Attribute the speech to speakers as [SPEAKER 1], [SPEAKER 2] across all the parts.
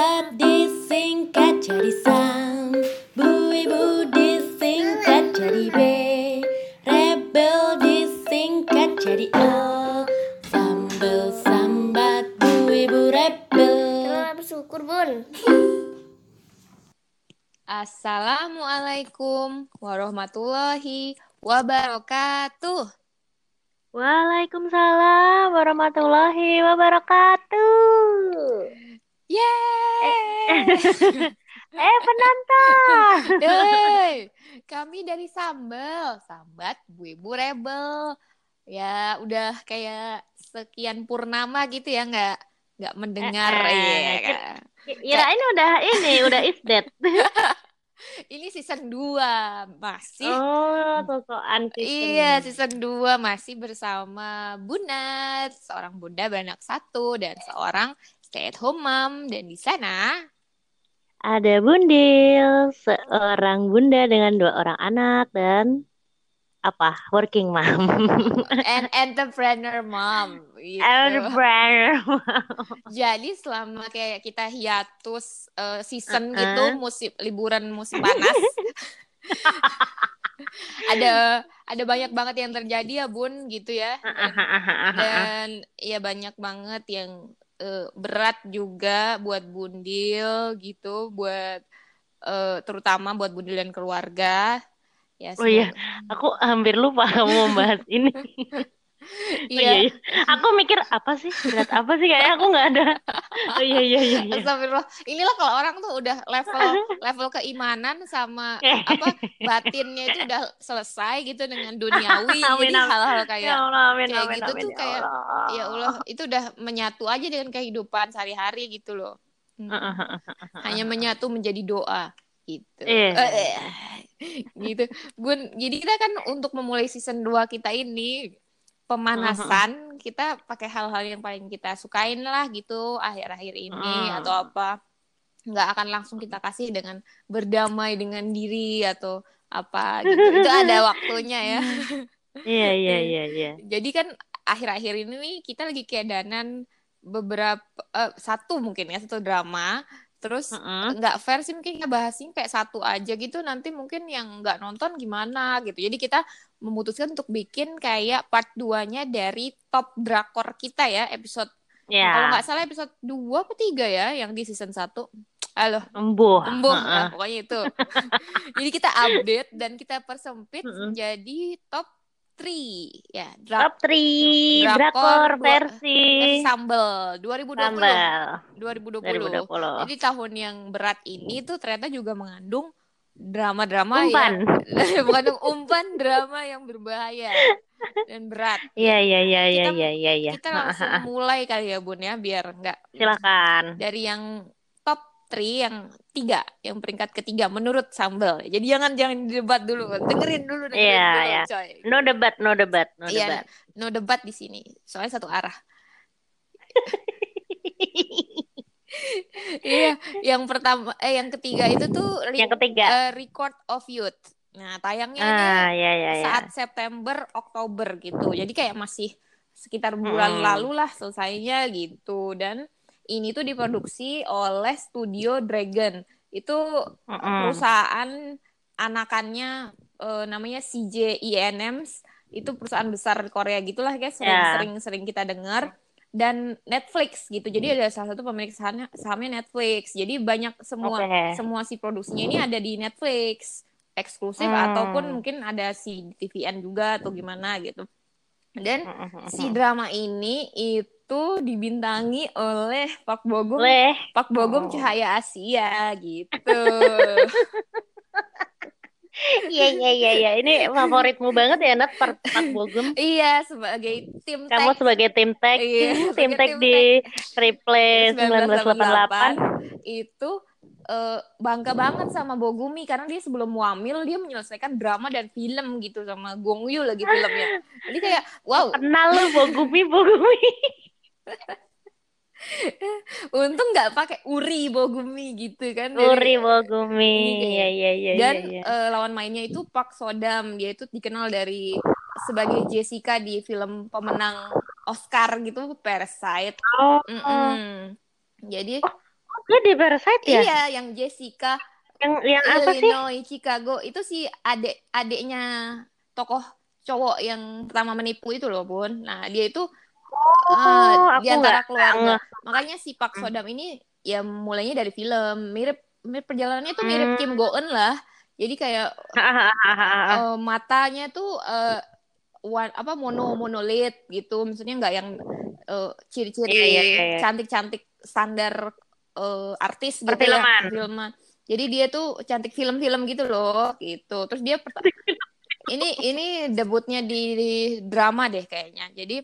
[SPEAKER 1] Sambat disingkat jadi sam Bu ibu disingkat jadi B Rebel disingkat jadi L Sambel sambat bu ibu rebel
[SPEAKER 2] Kita bersyukur bun.
[SPEAKER 3] Assalamualaikum warahmatullahi wabarakatuh.
[SPEAKER 4] Waalaikumsalam warahmatullahi wabarakatuh.
[SPEAKER 3] Yeay!
[SPEAKER 4] Eh penonton.
[SPEAKER 3] Yeay! Kami dari Sambel, Sambat Bu Ibu Rebel. Ya, udah kayak sekian purnama gitu ya, nggak nggak mendengar
[SPEAKER 4] Eh, eh,
[SPEAKER 3] Iya,
[SPEAKER 4] kir-
[SPEAKER 3] Kak.
[SPEAKER 4] Kira ini udah ini udah is dead.
[SPEAKER 3] Ini season 2 masih
[SPEAKER 4] Oh, sosokan
[SPEAKER 3] Iya, season 2 masih bersama Bunda, seorang bunda beranak satu dan seorang stay at home mom dan di sana
[SPEAKER 4] Ada Bundil, seorang bunda dengan dua orang anak dan apa? Working mom.
[SPEAKER 3] an entrepreneur mom gitu.
[SPEAKER 4] Entrepreneur.
[SPEAKER 3] Jadi selama kayak kita hiatus eh, season
[SPEAKER 4] Uh-uh.
[SPEAKER 3] gitu musim liburan musim panas ada ada banyak banget yang terjadi ya Bun gitu ya dan ya banyak banget yang eh, berat juga buat Bundil gitu buat eh, terutama buat Bundil dan keluarga ya
[SPEAKER 4] Oh iya. Aku hampir lupa kamu membahas ini. Oh,
[SPEAKER 3] iya
[SPEAKER 4] iya. Aku mikir apa sih? Berat apa sih? Kayaknya aku nggak ada. Oh iya iya iya. iya.
[SPEAKER 3] Astagfirullah. Inilah kalau orang tuh udah level level keimanan sama
[SPEAKER 4] Eh.
[SPEAKER 3] apa batinnya itu udah selesai gitu dengan duniawi.
[SPEAKER 4] Amin,
[SPEAKER 3] Jadi hal-hal
[SPEAKER 4] Ya
[SPEAKER 3] kayak
[SPEAKER 4] Allah, amin,
[SPEAKER 3] kayak
[SPEAKER 4] amin,
[SPEAKER 3] gitu
[SPEAKER 4] amin,
[SPEAKER 3] tuh
[SPEAKER 4] ya
[SPEAKER 3] kayak,
[SPEAKER 4] Allah.
[SPEAKER 3] ya Allah itu udah menyatu aja dengan kehidupan sehari-hari gitu loh. Hmm. Hanya menyatu menjadi doa gitu.
[SPEAKER 4] Iya.
[SPEAKER 3] Eh, eh, gitu. Bun, jadi kita kan untuk memulai season 2 kita ini pemanasan kita pakai hal-hal yang paling kita sukain lah gitu akhir-akhir ini
[SPEAKER 4] Hmm.
[SPEAKER 3] atau apa nggak akan langsung kita kasih dengan berdamai dengan diri atau apa gitu itu ada waktunya ya
[SPEAKER 4] Iya iya iya iya.
[SPEAKER 3] jadi kan akhir-akhir ini nih kita lagi keadanan beberapa eh, satu mungkin ya satu drama terus nggak fair sih mungkin kita bahasin kayak satu aja gitu nanti mungkin yang nggak nonton gimana gitu jadi kita memutuskan untuk bikin kayak part 2-nya dari top drakor kita ya episode
[SPEAKER 4] Ya.
[SPEAKER 3] kalau nggak salah episode 2 apa 3 ya yang di season 1 Halo,
[SPEAKER 4] Embuh.
[SPEAKER 3] embung
[SPEAKER 4] Heeh.
[SPEAKER 3] nah, pokoknya itu. Jadi kita update dan kita persempit
[SPEAKER 4] Mm-mm.
[SPEAKER 3] jadi top 3 ya,
[SPEAKER 4] Top
[SPEAKER 3] drak
[SPEAKER 4] 3
[SPEAKER 3] Drakor
[SPEAKER 4] versi
[SPEAKER 3] Sambel 2020.
[SPEAKER 4] Sambal
[SPEAKER 3] 2020.
[SPEAKER 4] 2020.
[SPEAKER 3] Jadi tahun yang berat ini tuh ternyata juga mengandung drama-drama
[SPEAKER 4] Umpan.
[SPEAKER 3] yang mengandung umpan drama yang berbahaya dan berat.
[SPEAKER 4] Iya iya iya iya
[SPEAKER 3] Kita-
[SPEAKER 4] iya iya iya.
[SPEAKER 3] Kita langsung mulai kali ya Bun ya biar nggak
[SPEAKER 4] Silakan.
[SPEAKER 3] dari yang top 3 yang tiga yang peringkat ketiga menurut Sambel. Jadi jangan jangan debat dulu, dengerin dulu dengerin
[SPEAKER 4] Iya,
[SPEAKER 3] dulu
[SPEAKER 4] iya.
[SPEAKER 3] coy.
[SPEAKER 4] No debat, no debat, no
[SPEAKER 3] Iya,
[SPEAKER 4] debat.
[SPEAKER 3] no debat di sini. Soalnya satu arah. Iya, yang pertama eh yang ketiga itu tuh re-
[SPEAKER 4] Yang ketiga.
[SPEAKER 3] eh, Record of Youth. Nah, tayangnya
[SPEAKER 4] Ah, ya ya ya.
[SPEAKER 3] saat September Oktober gitu. Jadi kayak masih sekitar bulan
[SPEAKER 4] Hmm.
[SPEAKER 3] lalu lah selesainya gitu. Dan ini tuh diproduksi oleh Studio Dragon. Itu
[SPEAKER 4] Mm-mm.
[SPEAKER 3] perusahaan anakannya eh, namanya CJ ENMs. Itu perusahaan besar di Korea gitulah guys, sering
[SPEAKER 4] Ya.
[SPEAKER 3] sering kita dengar dan Netflix gitu. Jadi ada salah satu pemilik sahamnya, sahamnya Netflix. Jadi banyak semua
[SPEAKER 4] Oke.
[SPEAKER 3] semua si produksinya ini ada di Netflix eksklusif
[SPEAKER 4] Hmm.
[SPEAKER 3] ataupun mungkin ada si TVN juga atau gimana gitu. Dan
[SPEAKER 4] Mm-mm.
[SPEAKER 3] si drama ini itu dibintangi oleh Pak Bogum
[SPEAKER 4] Boleh.
[SPEAKER 3] Pak Bogum
[SPEAKER 4] Oh.
[SPEAKER 3] Cahaya Asia gitu.
[SPEAKER 4] Iya iya iya iya. Ini favoritmu banget ya Nat Pak Pak Bogum.
[SPEAKER 3] iya sebagai tim
[SPEAKER 4] Kamu
[SPEAKER 3] tag
[SPEAKER 4] sebagai tim tag,
[SPEAKER 3] Iya,
[SPEAKER 4] tim tag di Replay 1988.
[SPEAKER 3] itu eh, bangga banget sama Bogumi karena dia sebelum wamil dia menyelesaikan drama dan film gitu sama Gong Yoo lagi filmnya. Jadi kayak wow,
[SPEAKER 4] Kenal lu Bogumi Bogumi.
[SPEAKER 3] untung nggak pakai Uri Bogumi gitu kan. Jadi-
[SPEAKER 4] Uri Bogumi. Iya iya iya
[SPEAKER 3] dan
[SPEAKER 4] iya. iya.
[SPEAKER 3] eh, lawan mainnya itu Park Sodam dia itu dikenal dari sebagai Jessica di film pemenang Oscar gitu Parasite
[SPEAKER 4] Oh.
[SPEAKER 3] Mm-mm. jadi
[SPEAKER 4] juga di Parasite ya?
[SPEAKER 3] Iya, yang Jessica.
[SPEAKER 4] Yang yang apa sih?
[SPEAKER 3] Illinois, Chicago itu si adik adiknya tokoh cowok yang pertama menipu itu loh bun. Nah dia itu
[SPEAKER 4] Oh,
[SPEAKER 3] uh,
[SPEAKER 4] aku
[SPEAKER 3] di antara keluarga. Makanya si Pak
[SPEAKER 4] Hmm.
[SPEAKER 3] Sodam ini ya mulainya dari film. Mirip, mirip perjalanannya tuh mirip
[SPEAKER 4] Hmm.
[SPEAKER 3] Kim Go Eun lah. Jadi kayak eh, matanya tuh eh, wan- apa mono monolit gitu. Maksudnya nggak yang eh, ciri-ciri
[SPEAKER 4] iya, iya, iya.
[SPEAKER 3] cantik-cantik standar eh, artis gitu ya.
[SPEAKER 4] Perfilman.
[SPEAKER 3] Filman. Jadi dia tuh cantik film-film gitu loh, gitu. Terus dia ini ini debutnya di, di drama deh kayaknya. Jadi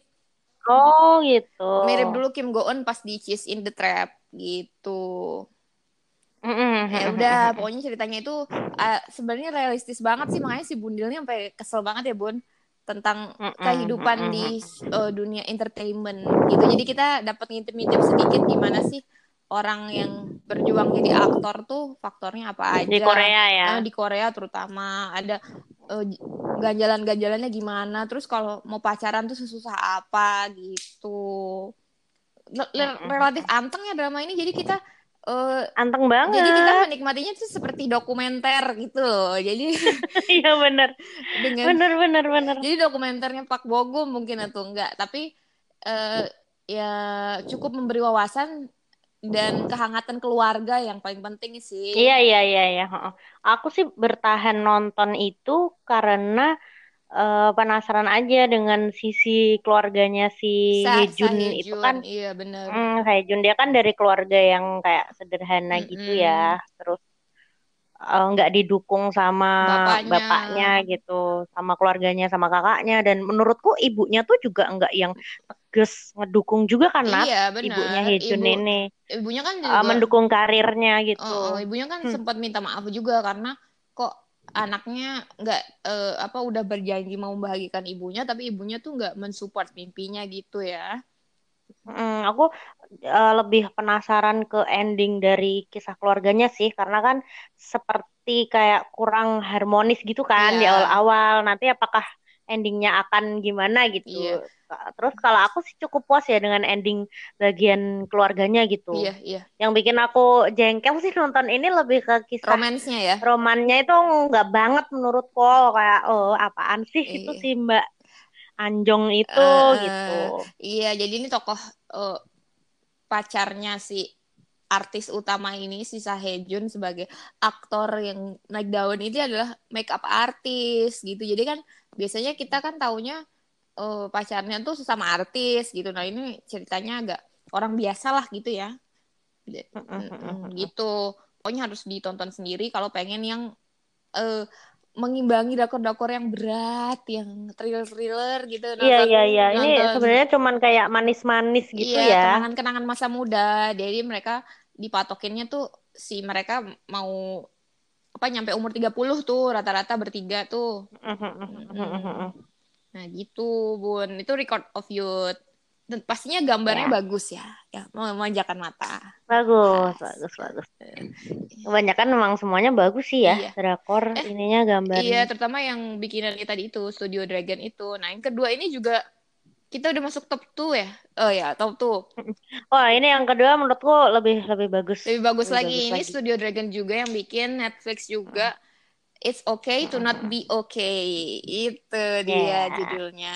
[SPEAKER 4] Oh gitu.
[SPEAKER 3] mirip dulu Kim Go Eun pas di Cheese in the Trap gitu. Ya udah, pokoknya ceritanya itu uh, sebenarnya realistis banget sih, makanya si Bundilnya sampai kesel banget ya Bun tentang kehidupan di uh, dunia entertainment gitu. Jadi kita dapat ngintip-ngintip sedikit gimana sih orang yang berjuang jadi aktor tuh faktornya apa aja.
[SPEAKER 4] di Korea ya.
[SPEAKER 3] Eh, di Korea terutama ada eh, j- ganjalan-ganjalannya gimana terus kalau mau pacaran tuh sesusah apa gitu
[SPEAKER 4] Mm-mm.
[SPEAKER 3] relatif anteng ya drama ini jadi kita eh,
[SPEAKER 4] Anteng banget.
[SPEAKER 3] jadi kita menikmatinya tuh seperti dokumenter gitu loh jadi
[SPEAKER 4] Iya bener.
[SPEAKER 3] dengan
[SPEAKER 4] Bener bener bener.
[SPEAKER 3] jadi dokumenternya Pak Bogum mungkin atau enggak tapi eh, ya cukup memberi wawasan dan kehangatan keluarga yang paling penting sih
[SPEAKER 4] Iya iya iya iya. Aku sih bertahan nonton itu karena eh, penasaran aja dengan sisi keluarganya si
[SPEAKER 3] Sa-
[SPEAKER 4] Hejun
[SPEAKER 3] Sahejun,
[SPEAKER 4] itu kan.
[SPEAKER 3] iya bener
[SPEAKER 4] Hmm, Hejun dia kan dari keluarga yang kayak sederhana gitu
[SPEAKER 3] Mm-mm.
[SPEAKER 4] ya. Terus eh, nggak didukung sama
[SPEAKER 3] Bapaknya.
[SPEAKER 4] bapaknya gitu, sama keluarganya, sama kakaknya. Dan menurutku ibunya tuh juga nggak yang tegas ngedukung juga kan Nat?
[SPEAKER 3] Iya benar.
[SPEAKER 4] Ibunya Hejun
[SPEAKER 3] Ibu,
[SPEAKER 4] ini
[SPEAKER 3] ibunya kan
[SPEAKER 4] eh,
[SPEAKER 3] juga
[SPEAKER 4] mendukung karirnya gitu.
[SPEAKER 3] Oh, oh, ibunya kan
[SPEAKER 4] Hmm.
[SPEAKER 3] sempat minta maaf juga karena kok anaknya nggak eh, apa udah berjanji mau membahagiakan ibunya tapi ibunya tuh nggak mensupport mimpinya gitu ya.
[SPEAKER 4] Mm, aku eh, lebih penasaran ke ending dari kisah keluarganya sih, karena kan seperti kayak kurang harmonis gitu kan di
[SPEAKER 3] Iya.
[SPEAKER 4] awal-awal. Nanti apakah endingnya akan gimana gitu.
[SPEAKER 3] Iya.
[SPEAKER 4] Terus kalau aku sih cukup puas ya dengan ending bagian keluarganya gitu.
[SPEAKER 3] Iya, iya.
[SPEAKER 4] Yang bikin aku jengkel sih nonton ini lebih ke kisah
[SPEAKER 3] Romansnya ya.
[SPEAKER 4] romannya itu nggak banget menurutku kayak oh apaan sih itu
[SPEAKER 3] Iya.
[SPEAKER 4] si Mbak Anjong itu
[SPEAKER 3] eh,
[SPEAKER 4] gitu.
[SPEAKER 3] Iya, jadi ini tokoh eh, pacarnya si artis utama ini si Sahejun sebagai aktor yang naik daun itu adalah makeup artis gitu. Jadi kan biasanya kita kan taunya eh, pacarnya tuh sesama artis gitu. Nah, ini ceritanya agak orang biasa lah gitu ya. Gitu. Pokoknya harus ditonton sendiri kalau pengen yang eh, mengimbangi drakor-drakor yang berat, yang thriller-thriller gitu.
[SPEAKER 4] Iya iya iya. Ini sebenarnya cuman kayak manis-manis gitu
[SPEAKER 3] iya,
[SPEAKER 4] ya.
[SPEAKER 3] kenangan-kenangan masa muda. Jadi mereka dipatokinnya tuh si mereka mau apa nyampe umur 30 tuh rata-rata bertiga tuh. Nah, gitu, Bun. Itu Record of Youth. Dan pastinya gambarnya
[SPEAKER 4] Ya.
[SPEAKER 3] bagus ya. Ya, memanjakan mata.
[SPEAKER 4] Bagus,
[SPEAKER 3] Yes.
[SPEAKER 4] bagus, bagus. Kebanyakan memang semuanya bagus sih ya,
[SPEAKER 3] Iya.
[SPEAKER 4] drakor
[SPEAKER 3] Eh,
[SPEAKER 4] ininya gambarnya.
[SPEAKER 3] Iya, terutama yang bikinannya tadi itu, Studio Dragon itu. Nah, yang kedua ini juga kita udah masuk top 2 ya. Oh ya, top 2.
[SPEAKER 4] Wah, ini yang kedua menurutku lebih lebih bagus.
[SPEAKER 3] Lebih bagus
[SPEAKER 4] Lebih
[SPEAKER 3] lagi.
[SPEAKER 4] bagus
[SPEAKER 3] Ini
[SPEAKER 4] lagi.
[SPEAKER 3] Studio Dragon juga yang bikin, Netflix juga. It's okay to not be okay. Itu dia
[SPEAKER 4] Yeah.
[SPEAKER 3] judulnya.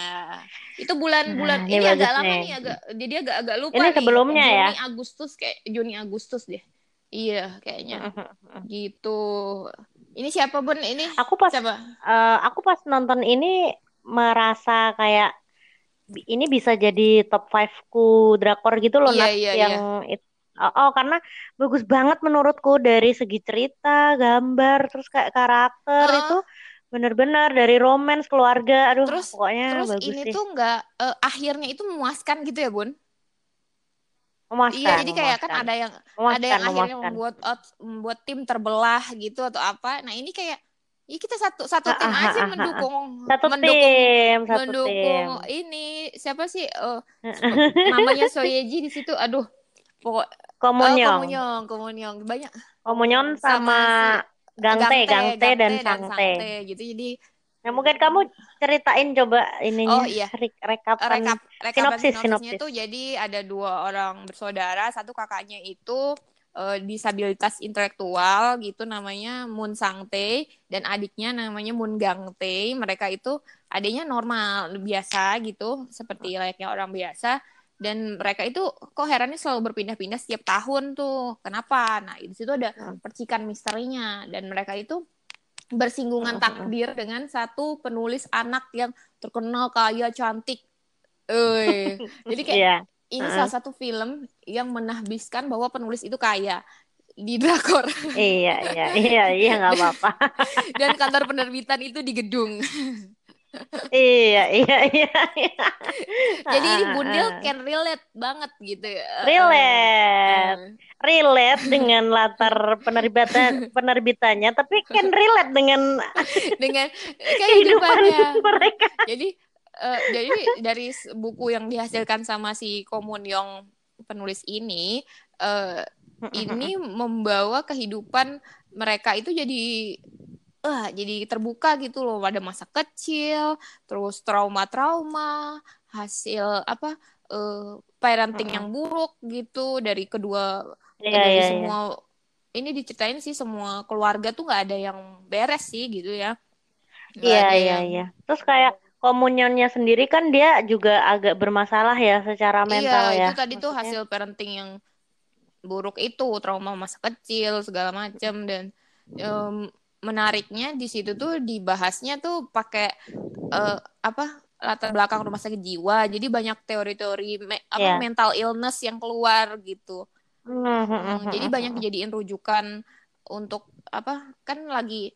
[SPEAKER 3] Itu bulan-bulan
[SPEAKER 4] Nah,
[SPEAKER 3] ini,
[SPEAKER 4] ini
[SPEAKER 3] agak lama
[SPEAKER 4] nih.
[SPEAKER 3] agak jadi agak agak lupa
[SPEAKER 4] Ini
[SPEAKER 3] nih.
[SPEAKER 4] sebelumnya ya?
[SPEAKER 3] Juni Agustus kayak Juni Agustus deh. Iya, kayaknya gitu. Ini siapa Bun? Ini
[SPEAKER 4] Aku pas
[SPEAKER 3] siapa?
[SPEAKER 4] eh, aku pas nonton ini merasa kayak ini bisa jadi top 5 ku drakor gitu loh
[SPEAKER 3] Iya,
[SPEAKER 4] Nat,
[SPEAKER 3] iya,
[SPEAKER 4] yang it- oh, oh, karena bagus banget menurutku dari segi cerita, gambar, terus kayak karakter itu bener-bener dari romance keluarga, aduh
[SPEAKER 3] Terus-
[SPEAKER 4] pokoknya
[SPEAKER 3] Terus
[SPEAKER 4] bagus
[SPEAKER 3] ini
[SPEAKER 4] sih,
[SPEAKER 3] tuh nggak eh, akhirnya itu memuaskan gitu ya Bun?
[SPEAKER 4] memuaskan,
[SPEAKER 3] Iya, jadi kayak kan ada yang
[SPEAKER 4] Memuaskan,
[SPEAKER 3] ada yang akhirnya
[SPEAKER 4] memuaskan.
[SPEAKER 3] membuat out- membuat tim terbelah gitu atau apa. Nah, ini kayak ya kita satu satu
[SPEAKER 4] Ah,
[SPEAKER 3] tim
[SPEAKER 4] ah,
[SPEAKER 3] aja
[SPEAKER 4] ah,
[SPEAKER 3] mendukung
[SPEAKER 4] Satu
[SPEAKER 3] mendukung
[SPEAKER 4] tim, satu tim.
[SPEAKER 3] mendukung ini siapa sih eh, namanya Soyeji di situ aduh pokok oh,
[SPEAKER 4] Komunyong,
[SPEAKER 3] Komunyong Komunyong banyak
[SPEAKER 4] Komunyon sama, Gangte, Gangte, dan Sangte.
[SPEAKER 3] gitu jadi
[SPEAKER 4] Nah, mungkin kamu ceritain coba ininya,
[SPEAKER 3] Oh, iya.
[SPEAKER 4] re- rekapan.
[SPEAKER 3] rekap rekapan
[SPEAKER 4] Sinopsis,
[SPEAKER 3] sinopsisnya
[SPEAKER 4] sinopsis.
[SPEAKER 3] tuh jadi ada dua orang bersaudara satu kakaknya itu uh, disabilitas intelektual gitu namanya Moon Sang Tae dan adiknya namanya Moon Gang Tae. Mereka itu adiknya normal biasa gitu seperti layaknya orang biasa dan mereka itu kok herannya selalu berpindah-pindah setiap tahun tuh. Kenapa? Nah, di situ ada hmm. percikan misterinya dan mereka itu bersinggungan hmm, hmm, takdir dengan satu penulis anak yang terkenal kaya cantik. Eh, jadi kayak yeah. ini uh. salah satu film yang menahbiskan bahwa penulis itu kaya di drakor.
[SPEAKER 4] iya, iya, iya, iya nggak apa-apa.
[SPEAKER 3] Dan kantor penerbitan itu di gedung
[SPEAKER 4] iya, iya, iya, iya.
[SPEAKER 3] Jadi ini Bundil can relate banget gitu ya.
[SPEAKER 4] Relate. Relate dengan latar penerbitan penerbitannya, tapi can relate dengan
[SPEAKER 3] dengan kehidupan mereka. Jadi uh, jadi dari buku yang dihasilkan sama si Komun Yong penulis ini uh, ini membawa kehidupan mereka itu jadi uh, jadi terbuka gitu loh pada masa kecil, terus trauma-trauma, hasil apa uh, parenting uh yang buruk gitu dari kedua yeah, dari yeah, iya. semua yeah. ini diceritain sih semua keluarga tuh nggak ada yang beres sih gitu ya.
[SPEAKER 4] Iya iya iya. Terus kayak komunionnya sendiri kan dia juga agak bermasalah ya secara iya, mental iya,
[SPEAKER 3] ya. Iya, itu tadi Maksudnya... tuh hasil parenting yang buruk itu, trauma masa kecil segala macam dan um, menariknya di situ tuh dibahasnya tuh pakai uh, apa latar belakang rumah sakit jiwa. Jadi banyak teori-teori me apa yeah. mental illness yang keluar gitu. Hmm, jadi banyak dijadiin rujukan untuk apa kan lagi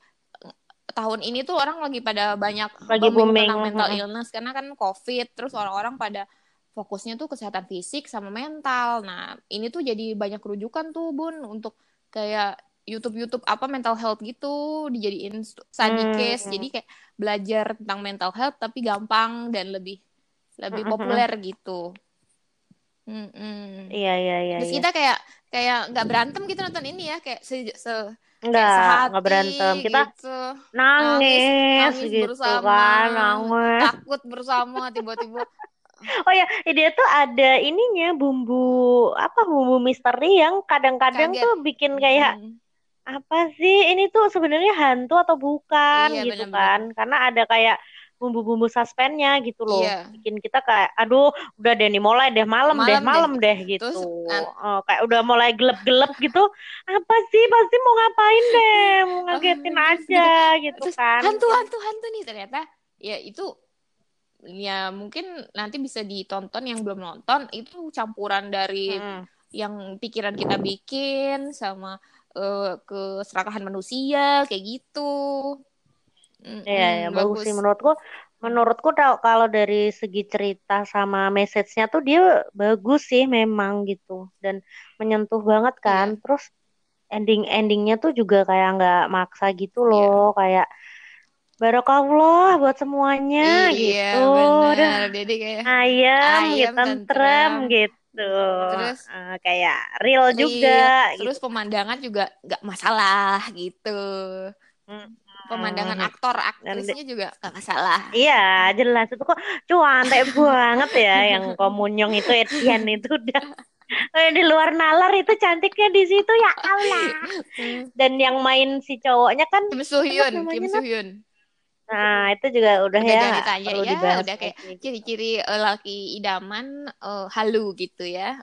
[SPEAKER 3] tahun ini tuh orang lagi pada banyak
[SPEAKER 4] lagi booming
[SPEAKER 3] tentang mental illness karena kan covid terus orang-orang pada fokusnya tuh kesehatan fisik sama mental. Nah ini tuh jadi banyak rujukan tuh bun untuk kayak YouTube YouTube apa mental health gitu dijadiin study hmm. case jadi kayak belajar tentang mental health tapi gampang dan lebih lebih populer gitu.
[SPEAKER 4] Mm -mm. Iya iya iya.
[SPEAKER 3] Terus iya. kita kayak kayak nggak berantem gitu nonton ini ya kayak se, se
[SPEAKER 4] Enggak, nggak berantem. Kita gitu. nangis, nangis, nangis gitu bersama, kan, nangis.
[SPEAKER 3] takut bersama tiba-tiba.
[SPEAKER 4] oh ya, dia tuh ada ininya bumbu apa bumbu misteri yang kadang-kadang tuh bikin kayak hmm apa sih? Ini tuh sebenarnya hantu atau bukan? Iya, gitu bener -bener. kan. Karena ada kayak bumbu-bumbu suspennya gitu loh. Iya. bikin kita kayak aduh udah deh nih mulai deh malam, malam deh. malam deh, deh gitu. Terus, oh, kayak udah mulai gelap-gelap gitu. Apa sih? Pasti mau ngapain deh? Mau ngagetin oh, aja gitu Terus, kan.
[SPEAKER 3] hantu hantu hantu nih ternyata. Ya itu ya mungkin nanti bisa ditonton yang belum nonton itu campuran dari hmm. yang pikiran kita bikin sama uh, keserakahan manusia kayak gitu.
[SPEAKER 4] Iya, ya, bagus. bagus sih menurutku. Menurutku kalau dari segi cerita sama message-nya tuh dia bagus sih memang gitu dan menyentuh banget kan. Yeah. Terus ending-endingnya tuh juga kayak nggak maksa gitu iya. loh, yeah. kayak Barokallah buat semuanya iya, gitu.
[SPEAKER 3] Bener. Jadi kayak
[SPEAKER 4] ayam, ayam gitu, tentrem gitu terus uh, kayak real, real juga
[SPEAKER 3] terus gitu. pemandangan juga nggak masalah gitu hmm. pemandangan hmm. aktor aktrisnya juga nggak masalah
[SPEAKER 4] iya jelas itu kok cuantek banget ya yang komunyong itu Edian itu udah Kayak di luar nalar itu cantiknya di situ ya Allah. Dan yang main si cowoknya kan
[SPEAKER 3] Kim Soo Hyun, Kim Soo Hyun.
[SPEAKER 4] Nah, itu juga udah, udah ya
[SPEAKER 3] ditanya ya, dibahas udah kayak ciri-ciri uh, laki idaman uh, halu gitu ya.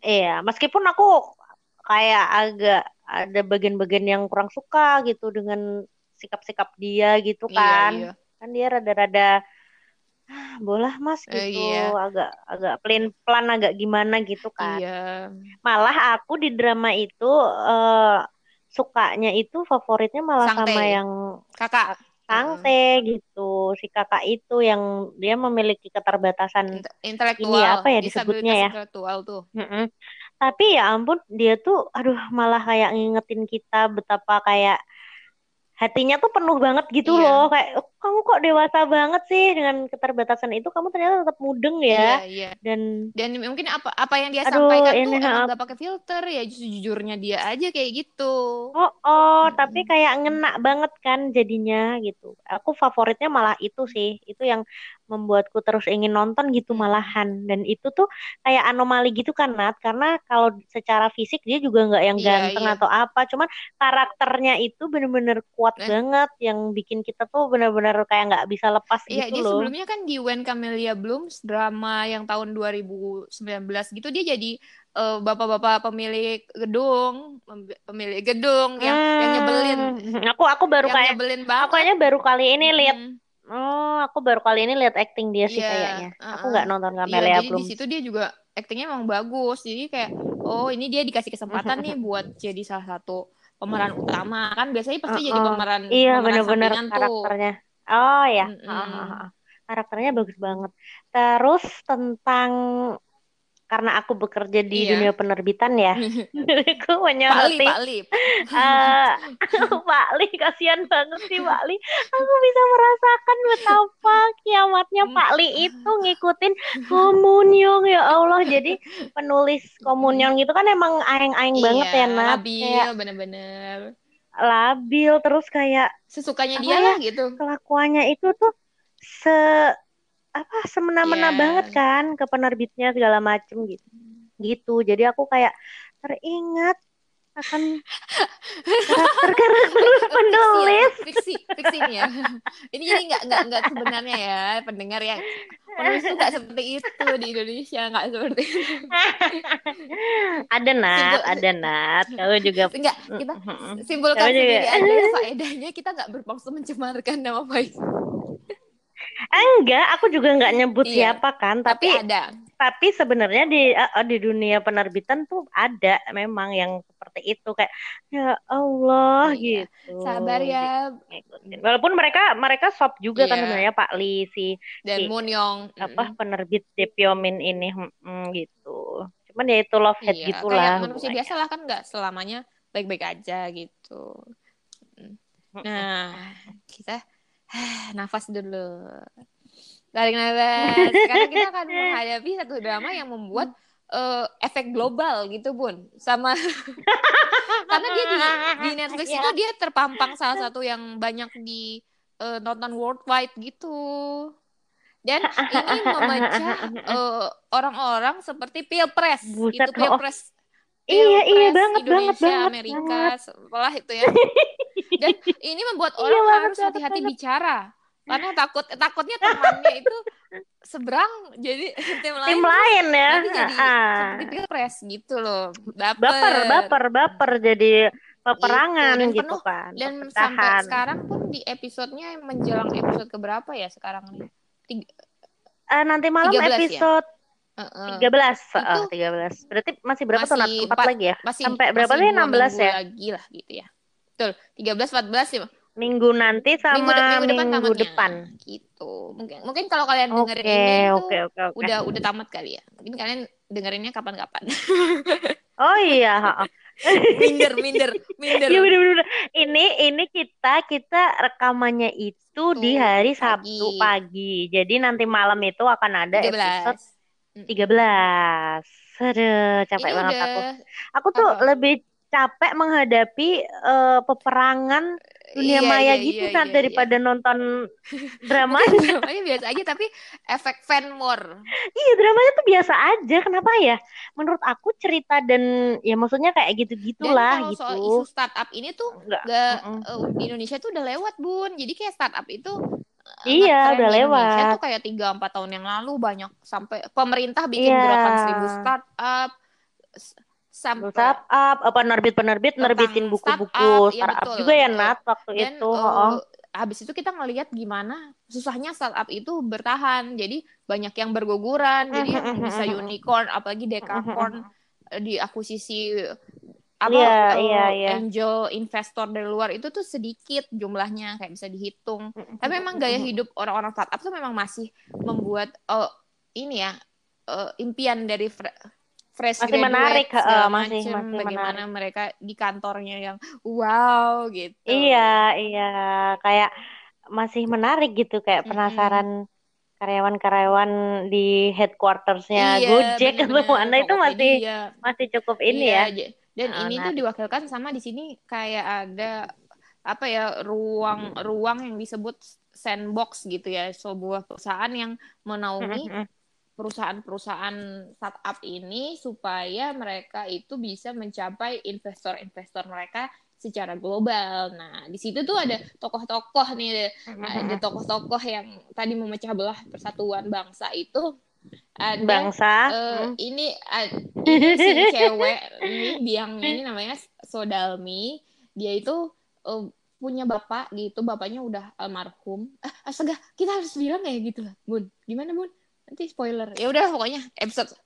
[SPEAKER 4] Iya, meskipun aku kayak agak ada bagian-bagian yang kurang suka gitu dengan sikap-sikap dia gitu iya, kan. Iya, iya. Kan dia rada-rada ah, bolah mas gitu, uh, iya. agak agak plain plan agak gimana gitu kan. Iya. Malah aku di drama itu uh, sukanya itu favoritnya malah Sangte. sama yang
[SPEAKER 3] kakak
[SPEAKER 4] Sangte gitu si kakak itu yang dia memiliki keterbatasan
[SPEAKER 3] intelektual
[SPEAKER 4] ini apa ya disebutnya ya
[SPEAKER 3] intelektual tuh
[SPEAKER 4] mm -mm. tapi ya ampun dia tuh aduh malah kayak ngingetin kita betapa kayak hatinya tuh penuh banget gitu iya. loh kayak kamu kok dewasa banget sih dengan keterbatasan itu? Kamu ternyata tetap mudeng ya.
[SPEAKER 3] Iya, iya.
[SPEAKER 4] dan
[SPEAKER 3] dan mungkin apa apa yang dia Aduh, sampaikan ini, tuh emang gak pakai filter ya jujurnya dia aja kayak gitu.
[SPEAKER 4] Oh oh hmm. tapi kayak ngena banget kan jadinya gitu. Aku favoritnya malah itu sih. Itu yang membuatku terus ingin nonton gitu malahan. Dan itu tuh kayak anomali gitu kan Nat? Karena kalau secara fisik dia juga nggak yang iya, ganteng iya. atau apa. Cuman karakternya itu bener-bener kuat eh. banget yang bikin kita tuh bener-bener kayak nggak bisa lepas
[SPEAKER 3] iya,
[SPEAKER 4] gitu
[SPEAKER 3] dia loh sebelumnya kan di When Camellia Blooms drama yang tahun 2019 gitu dia jadi uh, bapak-bapak pemilik gedung, pemilik gedung yang hmm, yang nyebelin.
[SPEAKER 4] Aku aku baru yang kayak nyebelin banget. Aku kayaknya baru kali ini lihat hmm. Oh, aku baru kali ini lihat acting dia sih yeah, kayaknya. Uh, aku nggak nonton Camellia yeah,
[SPEAKER 3] belum. Di situ dia juga actingnya emang bagus. Jadi kayak, oh ini dia dikasih kesempatan nih buat jadi salah satu pemeran utama kan biasanya pasti uh, uh. jadi pemeran
[SPEAKER 4] iya benar-benar karakternya. Oh ya, mm uh. karakternya bagus banget. Terus tentang karena aku bekerja di iya. dunia penerbitan ya. aku menyoroti. Pak Li, Uh, Pak Li, kasihan banget sih Pak Li. Aku bisa merasakan betapa kiamatnya Pak Li itu ngikutin komunyong ya Allah. Jadi penulis komunyong itu kan emang aing-aing iya, banget ya, Nat.
[SPEAKER 3] Labil, bener-bener.
[SPEAKER 4] Labil, terus kayak
[SPEAKER 3] sesukanya dia ya, lah gitu.
[SPEAKER 4] Kelakuannya itu tuh se apa semena-mena yeah. banget kan ke penerbitnya segala macem gitu gitu jadi aku kayak teringat akan karakter-karakter penulis
[SPEAKER 3] fiksi fiksi ini ya. Ini jadi nggak nggak nggak sebenarnya ya pendengar ya. Penulis tuh nggak seperti itu di Indonesia nggak seperti itu.
[SPEAKER 4] Ada nat Simbol, ada nat. Kalau juga
[SPEAKER 3] nggak kita simpulkan sendiri aja faedahnya kita nggak bermaksud mencemarkan nama baik.
[SPEAKER 4] Enggak, aku juga nggak nyebut iya, siapa kan, tapi,
[SPEAKER 3] tapi ada.
[SPEAKER 4] Tapi sebenarnya di uh, di dunia penerbitan tuh ada memang yang seperti itu kayak ya Allah iya. gitu.
[SPEAKER 3] Sabar ya.
[SPEAKER 4] Gitu. Walaupun mereka mereka sop juga kan iya. kan sebenarnya Pak Li si
[SPEAKER 3] dan si, Munyong
[SPEAKER 4] apa mm. penerbit Depiomin ini hmm, gitu. Cuman ya itu love hate iya, gitulah.
[SPEAKER 3] Kayak manusia biasa lah kan nggak selamanya baik-baik aja gitu. Nah, kita nafas dulu. Tarik nafas. Sekarang kita akan menghadapi satu drama yang membuat uh, efek global gitu bun. Sama karena dia di, di Netflix itu dia terpampang salah satu yang banyak di uh, nonton worldwide gitu. Dan ini memecah uh, orang-orang seperti pilpres. Buset, gitu pilpres
[SPEAKER 4] Iya iya banget
[SPEAKER 3] Indonesia,
[SPEAKER 4] banget
[SPEAKER 3] Amerika,
[SPEAKER 4] banget.
[SPEAKER 3] setelah itu ya. Dan ini membuat iya orang iya, harus hati-hati bicara karena takut takutnya temannya itu seberang jadi tim lain
[SPEAKER 4] tim lain ya
[SPEAKER 3] nanti jadi ah. gitu loh
[SPEAKER 4] baper baper baper, baper jadi peperangan gitu, gitu penuh, kan
[SPEAKER 3] dan sampai sekarang pun di episodenya menjelang episode keberapa ya sekarang nih Tiga,
[SPEAKER 4] uh, nanti malam ya? episode ya? Tiga belas, tiga belas. Berarti masih berapa tuh? Empat lagi ya? Masih, Sampai berapa sih? Enam belas ya?
[SPEAKER 3] Lagi lah gitu ya. Betul. Tiga belas, empat belas ya.
[SPEAKER 4] Minggu nanti sama minggu, de minggu depan, minggu depan.
[SPEAKER 3] Gitu. Mungkin mungkin kalau kalian dengerin okay, ini okay, okay, okay. udah udah tamat kali ya. Mungkin kalian dengerinnya kapan-kapan.
[SPEAKER 4] oh iya.
[SPEAKER 3] minder, minder, minder.
[SPEAKER 4] Iya bener-bener. Ini ini kita kita rekamannya itu Tuh, di hari Sabtu pagi. pagi. Jadi nanti malam itu akan ada 13. episode tiga belas Aduh, capek Ini banget udah... aku. Aku tuh apa? lebih capek menghadapi uh, peperangan dunia iya, maya iya, gitu iya, kan iya, daripada iya. nonton drama.
[SPEAKER 3] dramanya biasa aja tapi efek fan more.
[SPEAKER 4] Iya, dramanya tuh biasa aja. Kenapa ya? Menurut aku cerita dan ya maksudnya kayak gitu-gitulah gitu. soal
[SPEAKER 3] isu startup ini tuh Enggak. Gak, uh, eh, di Indonesia tuh udah lewat, Bun. Jadi kayak startup itu
[SPEAKER 4] Iya, udah lewat.
[SPEAKER 3] Indonesia tuh kayak tiga empat tahun yang lalu banyak sampai pemerintah bikin yeah. gerakan seribu startup
[SPEAKER 4] sampai startup apa penerbit-penerbit nerbitin buku-buku startup, ya, betul, juga ya Nat waktu Dan, itu. Uh,
[SPEAKER 3] habis itu kita ngelihat gimana susahnya startup itu bertahan. Jadi banyak yang berguguran, jadi bisa unicorn apalagi dekakorn diakuisisi apa yeah, uh, yeah, yeah. angel investor dari luar itu tuh sedikit jumlahnya kayak bisa dihitung. Tapi memang gaya hidup orang-orang startup tuh memang masih membuat uh, ini ya uh, impian dari fresh
[SPEAKER 4] masih menarik
[SPEAKER 3] uh, masih, masih bagaimana menarik. mereka di kantornya yang wow gitu.
[SPEAKER 4] Iya, iya kayak masih menarik gitu kayak penasaran karyawan-karyawan di headquartersnya iya, Gojek atau mana itu masih masih cukup ini iya, ya.
[SPEAKER 3] Dan oh, ini nah. tuh diwakilkan sama di sini kayak ada apa ya ruang ruang yang disebut sandbox gitu ya sebuah perusahaan yang menaungi perusahaan-perusahaan startup ini supaya mereka itu bisa mencapai investor-investor mereka secara global. Nah, di situ tuh ada tokoh-tokoh nih, ada tokoh-tokoh yang tadi memecah belah persatuan bangsa itu. Ada
[SPEAKER 4] bangsa.
[SPEAKER 3] uh, hmm. ini uh, ini si cewek ini biang ini namanya Sodalmi. Dia itu uh, punya bapak gitu bapaknya udah almarhum. Ah astaga kita harus bilang kayak gitu lah bun. Gimana bun nanti spoiler. Ya udah pokoknya episode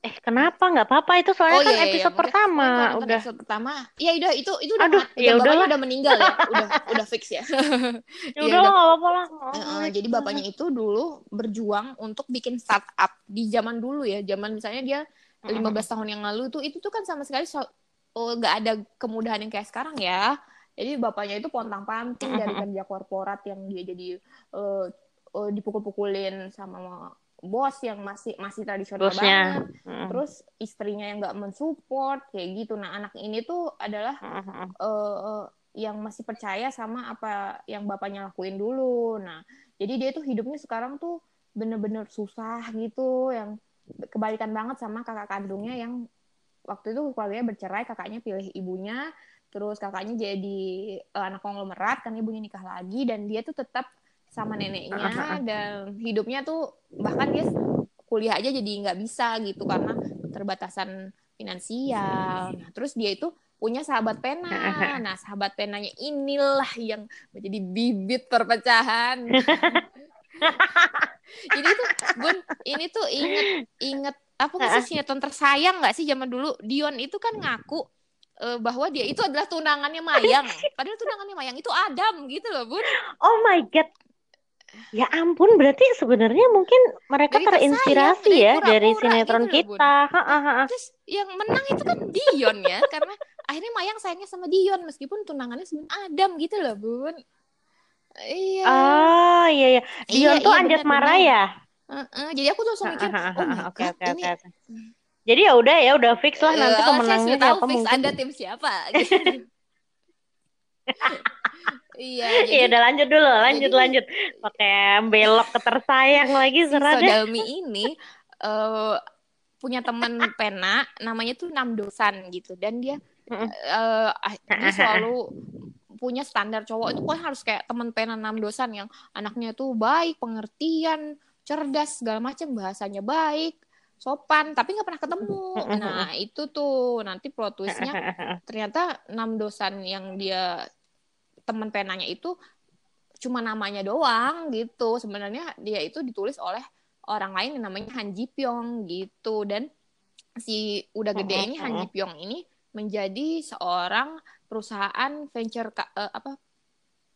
[SPEAKER 4] Eh kenapa? Nggak apa-apa. Itu soalnya oh, kan iya, iya episode iya. pertama.
[SPEAKER 3] Oh, udah. episode pertama. Iya udah itu itu udah Aduh, ya udah udah meninggal ya. Udah udah fix ya,
[SPEAKER 4] ya udah. nggak apa-apa lah.
[SPEAKER 3] Uh, jadi bapaknya itu dulu berjuang untuk bikin startup di zaman dulu ya. Zaman misalnya dia 15 tahun yang lalu tuh itu tuh kan sama sekali so, oh, gak ada kemudahan yang kayak sekarang ya. Jadi bapaknya itu pontang panting dari kerja korporat yang dia jadi uh, uh, dipukul-pukulin sama bos yang masih masih tradisional Bosnya. banget, hmm. terus istrinya yang nggak mensupport kayak gitu. Nah anak ini tuh adalah hmm. uh, yang masih percaya sama apa yang bapaknya lakuin dulu. Nah jadi dia tuh hidupnya sekarang tuh bener-bener susah gitu, yang kebalikan banget sama kakak kandungnya yang waktu itu keluarganya bercerai, kakaknya pilih ibunya, terus kakaknya jadi uh, anak konglomerat kan ibunya nikah lagi dan dia tuh tetap sama neneknya dan hidupnya tuh bahkan dia kuliah aja jadi nggak bisa gitu karena keterbatasan finansial. Nah, terus dia itu punya sahabat pena. Nah, sahabat penanya inilah yang menjadi bibit perpecahan. ini tuh Bun, ini tuh inget inget apa sih sinetron tersayang nggak sih zaman dulu Dion itu kan ngaku uh, bahwa dia itu adalah tunangannya Mayang. Padahal tunangannya Mayang itu Adam gitu loh, Bun.
[SPEAKER 4] Oh my god. Ya ampun, berarti sebenarnya mungkin mereka dari terinspirasi ya dari sinetron gitu kita.
[SPEAKER 3] Loh, Terus yang menang itu kan Dion ya, karena akhirnya Mayang sayangnya sama Dion meskipun tunangannya sama Adam gitu loh, Bun.
[SPEAKER 4] Iya. Oh, iya iya. Dion iya, tuh iya, Anjas Mara ya?
[SPEAKER 3] Uh, uh, jadi aku tuh langsung mikir, oh my
[SPEAKER 4] okay, god, okay, ini okay. Jadi ya udah ya udah fix lah nanti uh, pemenangnya
[SPEAKER 3] siapa fix mungkin. ada tim siapa. Gitu. Iya.
[SPEAKER 4] Jadi, iya udah lanjut dulu, lanjut jadi, lanjut. Pakai belok ke tersayang lagi serada.
[SPEAKER 3] Si Sodalmi ini uh, punya teman pena namanya tuh Nam Dosan gitu dan dia uh, dia selalu punya standar cowok itu pokoknya harus kayak teman pena Nam Dosan yang anaknya tuh baik, pengertian, cerdas segala macam bahasanya baik sopan tapi nggak pernah ketemu nah itu tuh nanti plot twistnya ternyata enam dosan yang dia teman penanya itu cuma namanya doang gitu sebenarnya dia itu ditulis oleh orang lain yang namanya Han Ji Pyong gitu dan si udah gede ini Han Ji Pyong ini menjadi seorang perusahaan venture uh, apa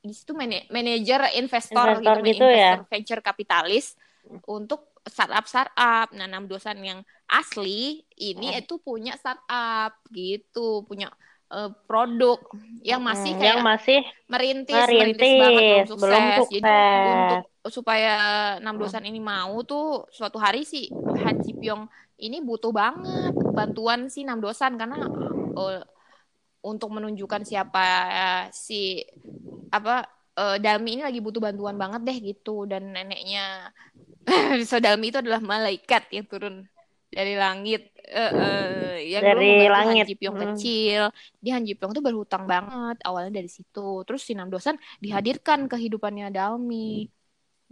[SPEAKER 3] di situ manajer investor, investor gitu, gitu ya? investor venture kapitalis untuk startup startup. Nah, enam dosan yang asli ini itu punya startup gitu, punya uh, produk yang masih hmm, kayak
[SPEAKER 4] yang masih
[SPEAKER 3] merintis, merintis, merintis banget belum sukses. Belum sukses. Jadi untuk supaya enam dosan ini mau tuh suatu hari sih Haji Pyong ini butuh banget bantuan si enam dosan karena uh, untuk menunjukkan siapa uh, si apa uh, Dalmi ini lagi butuh bantuan banget deh gitu dan neneknya Sodalmi itu adalah malaikat yang turun dari langit. Uh, uh, yang
[SPEAKER 4] dari langit.
[SPEAKER 3] Han hmm. kecil. Di Han Jipyong tuh berhutang banget awalnya dari situ. Terus si Nam Dosan dihadirkan kehidupannya Dalmi.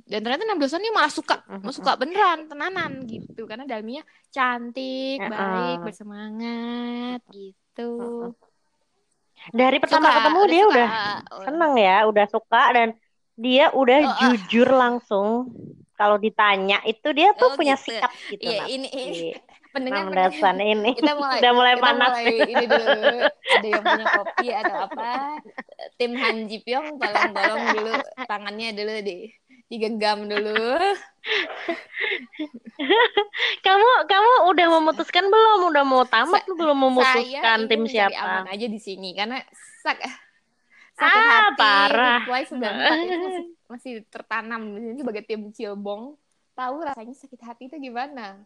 [SPEAKER 3] Dan ternyata Nam Dosan ini malah suka malah suka beneran tenanan gitu. Karena Dalminya cantik baik bersemangat gitu.
[SPEAKER 4] Dari pertama suka, ketemu dia suka. udah seneng ya udah suka dan dia udah oh, jujur langsung kalau ditanya itu dia tuh oh, punya gitu. sikap gitu
[SPEAKER 3] ya, ini, ini.
[SPEAKER 4] Pendengar pendengar. ini.
[SPEAKER 3] Kita mulai
[SPEAKER 4] udah mulai kita panas mulai
[SPEAKER 3] ini dulu. Ada yang punya kopi atau apa? Tim Han Ji Pyong tolong tolong dulu tangannya dulu deh digenggam dulu.
[SPEAKER 4] Kamu kamu udah memutuskan belum? Udah mau tamat Sa belum memutuskan tim siapa?
[SPEAKER 3] aman aja di sini karena sak sakit ah, hati parah. itu masih, masih tertanam ini sebagai tim Cilbong tahu rasanya sakit hati itu gimana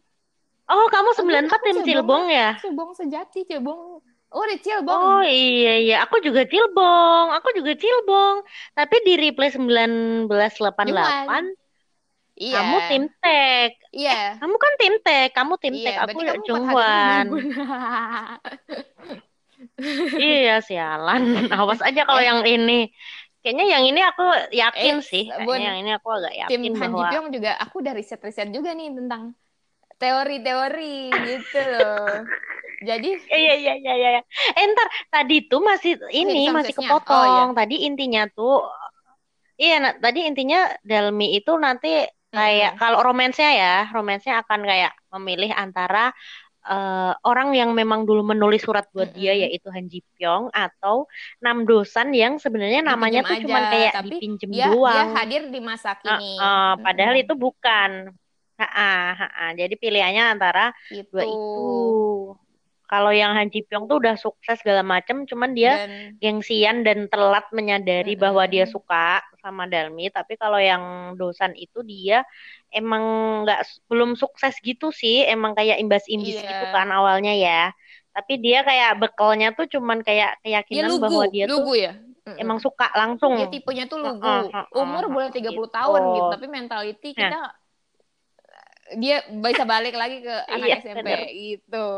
[SPEAKER 4] oh kamu sembilan empat tim Cilbong ya
[SPEAKER 3] Cilbong sejati Cilbong Oh, di Cilbong.
[SPEAKER 4] Oh iya iya, aku juga Cilbong. Aku juga Cilbong. Tapi di replay 1988 Iya. Kamu tim tek.
[SPEAKER 3] Iya.
[SPEAKER 4] Eh, kamu kan tim tek, kamu tim iya, tek, aku Jungwan. iya, sialan. Awas aja kalau eh. yang ini. Kayaknya yang ini aku yakin eh, sih. Kayaknya yang ini aku agak yakin
[SPEAKER 3] tim bahwa... Han Ji juga aku udah riset-riset juga nih tentang teori-teori gitu loh. Jadi
[SPEAKER 4] iya iya iya iya. Eh, ntar tadi tuh masih ini masih kepotong. Oh, iya. Tadi intinya tuh Iya, nah, tadi intinya Dalmi itu nanti kayak hmm. kalau romansnya ya, romansnya akan kayak memilih antara uh, orang yang memang dulu menulis surat buat dia yaitu Han Ji Pyong atau Nam Dosan yang sebenarnya namanya tuh cuma kayak tapi dipinjem dia, doang. Dia
[SPEAKER 3] hadir di masa kini.
[SPEAKER 4] Uh, uh, padahal hmm. itu bukan. Ha -ha, ha -ha. Jadi pilihannya antara itu. dua itu kalau yang Han Ji Pyong tuh udah sukses segala macem cuman dia dan... gengsian dan telat menyadari mm-hmm. bahwa dia suka sama Dalmi tapi kalau yang Dosan itu dia emang nggak belum sukses gitu sih emang kayak imbas-imbis yeah. gitu kan awalnya ya tapi dia kayak bekalnya tuh cuman kayak keyakinan dia lugu, bahwa dia
[SPEAKER 3] lugu
[SPEAKER 4] tuh
[SPEAKER 3] ya?
[SPEAKER 4] emang suka langsung
[SPEAKER 3] dia tipenya tuh lugu uh, uh, uh, umur boleh 30 gitu. tahun gitu tapi mentality nah. kita dia bisa balik lagi ke anak iya, SMP bener. gitu